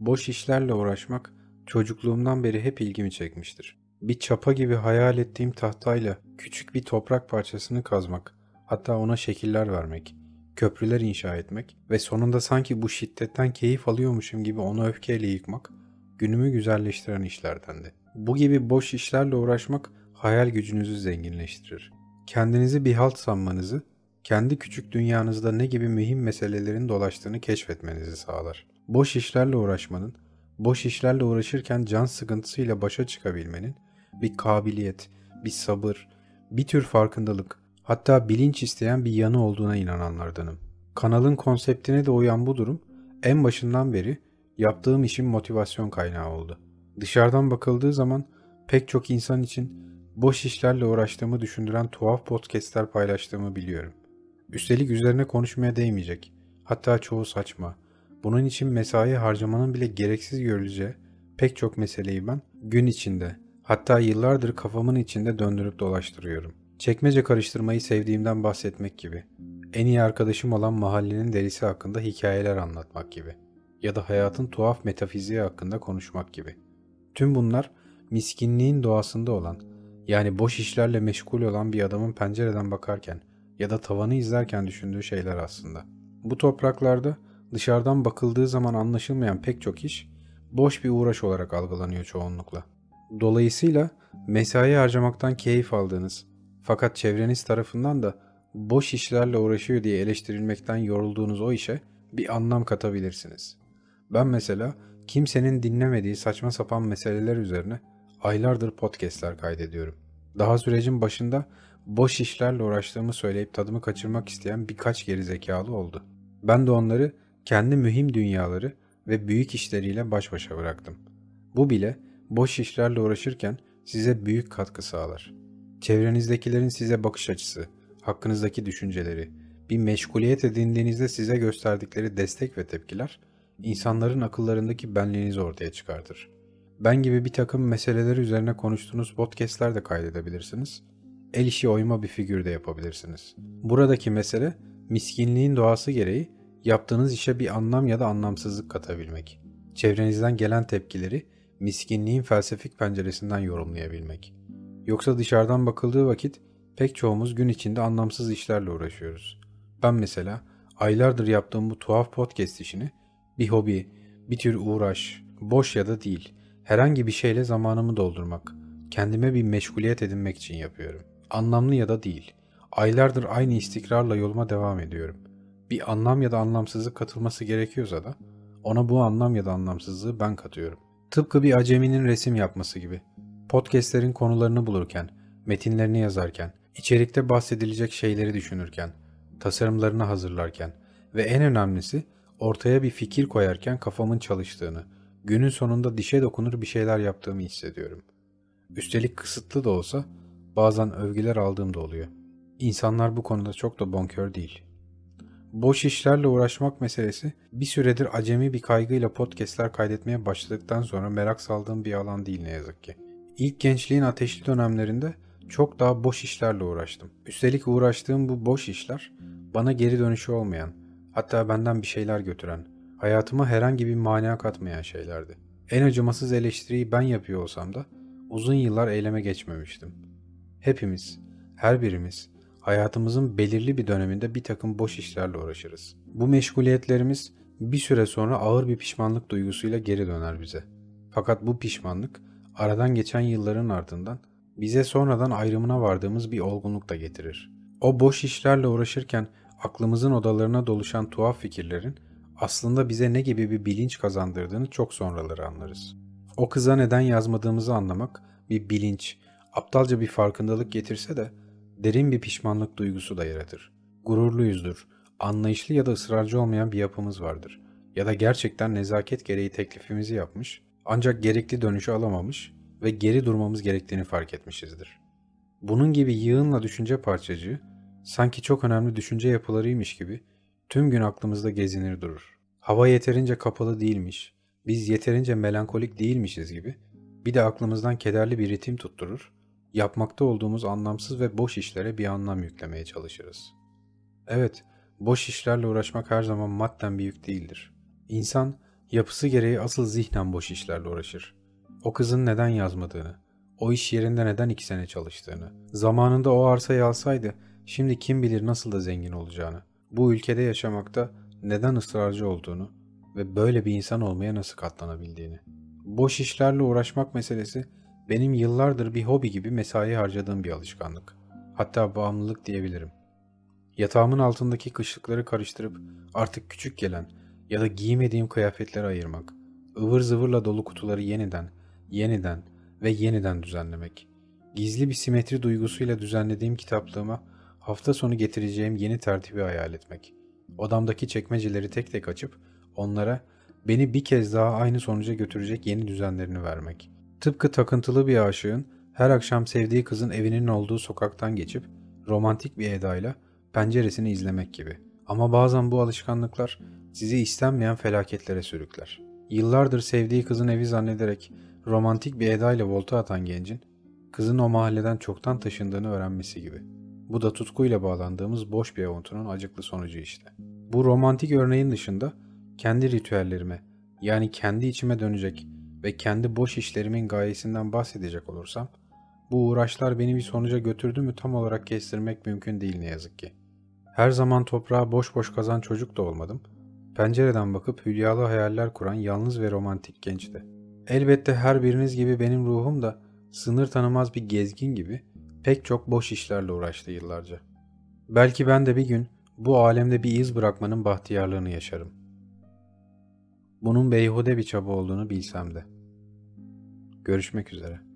Boş işlerle uğraşmak çocukluğumdan beri hep ilgimi çekmiştir. Bir çapa gibi hayal ettiğim tahtayla küçük bir toprak parçasını kazmak, hatta ona şekiller vermek, köprüler inşa etmek ve sonunda sanki bu şiddetten keyif alıyormuşum gibi onu öfkeyle yıkmak günümü güzelleştiren işlerdendi. Bu gibi boş işlerle uğraşmak hayal gücünüzü zenginleştirir. Kendinizi bir halt sanmanızı, kendi küçük dünyanızda ne gibi mühim meselelerin dolaştığını keşfetmenizi sağlar. Boş işlerle uğraşmanın, boş işlerle uğraşırken can sıkıntısıyla başa çıkabilmenin bir kabiliyet, bir sabır, bir tür farkındalık, hatta bilinç isteyen bir yanı olduğuna inananlardanım. Kanalın konseptine de uyan bu durum en başından beri yaptığım işin motivasyon kaynağı oldu. Dışarıdan bakıldığı zaman pek çok insan için boş işlerle uğraştığımı düşündüren tuhaf podcastler paylaştığımı biliyorum. Üstelik üzerine konuşmaya değmeyecek. Hatta çoğu saçma. Bunun için mesai harcamanın bile gereksiz görüleceği pek çok meseleyi ben gün içinde hatta yıllardır kafamın içinde döndürüp dolaştırıyorum. Çekmece karıştırmayı sevdiğimden bahsetmek gibi. En iyi arkadaşım olan mahallenin delisi hakkında hikayeler anlatmak gibi. Ya da hayatın tuhaf metafiziği hakkında konuşmak gibi. Tüm bunlar miskinliğin doğasında olan, yani boş işlerle meşgul olan bir adamın pencereden bakarken ya da tavanı izlerken düşündüğü şeyler aslında. Bu topraklarda dışarıdan bakıldığı zaman anlaşılmayan pek çok iş boş bir uğraş olarak algılanıyor çoğunlukla. Dolayısıyla mesai harcamaktan keyif aldığınız fakat çevreniz tarafından da boş işlerle uğraşıyor diye eleştirilmekten yorulduğunuz o işe bir anlam katabilirsiniz. Ben mesela kimsenin dinlemediği saçma sapan meseleler üzerine aylardır podcastler kaydediyorum. Daha sürecin başında boş işlerle uğraştığımı söyleyip tadımı kaçırmak isteyen birkaç geri zekalı oldu. Ben de onları kendi mühim dünyaları ve büyük işleriyle baş başa bıraktım. Bu bile boş işlerle uğraşırken size büyük katkı sağlar. Çevrenizdekilerin size bakış açısı, hakkınızdaki düşünceleri, bir meşguliyet edindiğinizde size gösterdikleri destek ve tepkiler, insanların akıllarındaki benliğinizi ortaya çıkartır. Ben gibi bir takım meseleler üzerine konuştuğunuz podcastler de kaydedebilirsiniz. El işi oyma bir figür de yapabilirsiniz. Buradaki mesele miskinliğin doğası gereği yaptığınız işe bir anlam ya da anlamsızlık katabilmek. Çevrenizden gelen tepkileri miskinliğin felsefik penceresinden yorumlayabilmek. Yoksa dışarıdan bakıldığı vakit pek çoğumuz gün içinde anlamsız işlerle uğraşıyoruz. Ben mesela aylardır yaptığım bu tuhaf podcast işini bir hobi, bir tür uğraş, boş ya da değil, herhangi bir şeyle zamanımı doldurmak, kendime bir meşguliyet edinmek için yapıyorum. Anlamlı ya da değil. Aylardır aynı istikrarla yoluma devam ediyorum. Bir anlam ya da anlamsızlık katılması gerekiyorsa da ona bu anlam ya da anlamsızlığı ben katıyorum. Tıpkı bir aceminin resim yapması gibi. Podcastlerin konularını bulurken, metinlerini yazarken, içerikte bahsedilecek şeyleri düşünürken, tasarımlarını hazırlarken ve en önemlisi ortaya bir fikir koyarken kafamın çalıştığını, günün sonunda dişe dokunur bir şeyler yaptığımı hissediyorum. Üstelik kısıtlı da olsa bazen övgüler aldığım da oluyor. İnsanlar bu konuda çok da bonkör değil. Boş işlerle uğraşmak meselesi bir süredir acemi bir kaygıyla podcastler kaydetmeye başladıktan sonra merak saldığım bir alan değil ne yazık ki. İlk gençliğin ateşli dönemlerinde çok daha boş işlerle uğraştım. Üstelik uğraştığım bu boş işler bana geri dönüşü olmayan, hatta benden bir şeyler götüren, hayatıma herhangi bir mana katmayan şeylerdi. En acımasız eleştiriyi ben yapıyor olsam da uzun yıllar eyleme geçmemiştim. Hepimiz, her birimiz hayatımızın belirli bir döneminde bir takım boş işlerle uğraşırız. Bu meşguliyetlerimiz bir süre sonra ağır bir pişmanlık duygusuyla geri döner bize. Fakat bu pişmanlık aradan geçen yılların ardından bize sonradan ayrımına vardığımız bir olgunluk da getirir. O boş işlerle uğraşırken aklımızın odalarına doluşan tuhaf fikirlerin aslında bize ne gibi bir bilinç kazandırdığını çok sonraları anlarız. O kıza neden yazmadığımızı anlamak bir bilinç, aptalca bir farkındalık getirse de derin bir pişmanlık duygusu da yaratır. Gururluyuzdur, anlayışlı ya da ısrarcı olmayan bir yapımız vardır. Ya da gerçekten nezaket gereği teklifimizi yapmış ancak gerekli dönüşü alamamış ve geri durmamız gerektiğini fark etmişizdir. Bunun gibi yığınla düşünce parçacığı sanki çok önemli düşünce yapılarıymış gibi tüm gün aklımızda gezinir durur. Hava yeterince kapalı değilmiş, biz yeterince melankolik değilmişiz gibi bir de aklımızdan kederli bir ritim tutturur, yapmakta olduğumuz anlamsız ve boş işlere bir anlam yüklemeye çalışırız. Evet, boş işlerle uğraşmak her zaman madden bir yük değildir. İnsan Yapısı gereği asıl zihnen boş işlerle uğraşır. O kızın neden yazmadığını, o iş yerinde neden iki sene çalıştığını, zamanında o arsayı alsaydı şimdi kim bilir nasıl da zengin olacağını, bu ülkede yaşamakta neden ısrarcı olduğunu ve böyle bir insan olmaya nasıl katlanabildiğini. Boş işlerle uğraşmak meselesi benim yıllardır bir hobi gibi mesai harcadığım bir alışkanlık. Hatta bağımlılık diyebilirim. Yatağımın altındaki kışlıkları karıştırıp artık küçük gelen ya da giymediğim kıyafetleri ayırmak, ıvır zıvırla dolu kutuları yeniden, yeniden ve yeniden düzenlemek. Gizli bir simetri duygusuyla düzenlediğim kitaplığıma hafta sonu getireceğim yeni tertibi hayal etmek. Odamdaki çekmeceleri tek tek açıp onlara beni bir kez daha aynı sonuca götürecek yeni düzenlerini vermek. Tıpkı takıntılı bir aşığın her akşam sevdiği kızın evinin olduğu sokaktan geçip romantik bir edayla penceresini izlemek gibi. Ama bazen bu alışkanlıklar sizi istenmeyen felaketlere sürükler. Yıllardır sevdiği kızın evi zannederek romantik bir edayla volta atan gencin kızın o mahalleden çoktan taşındığını öğrenmesi gibi. Bu da tutkuyla bağlandığımız boş bir avuntunun acıklı sonucu işte. Bu romantik örneğin dışında kendi ritüellerime yani kendi içime dönecek ve kendi boş işlerimin gayesinden bahsedecek olursam bu uğraşlar beni bir sonuca götürdü mü tam olarak kestirmek mümkün değil ne yazık ki. Her zaman toprağa boş boş kazan çocuk da olmadım. Pencereden bakıp hülyalı hayaller kuran yalnız ve romantik genç de. Elbette her biriniz gibi benim ruhum da sınır tanımaz bir gezgin gibi pek çok boş işlerle uğraştı yıllarca. Belki ben de bir gün bu alemde bir iz bırakmanın bahtiyarlığını yaşarım. Bunun beyhude bir çaba olduğunu bilsem de. Görüşmek üzere.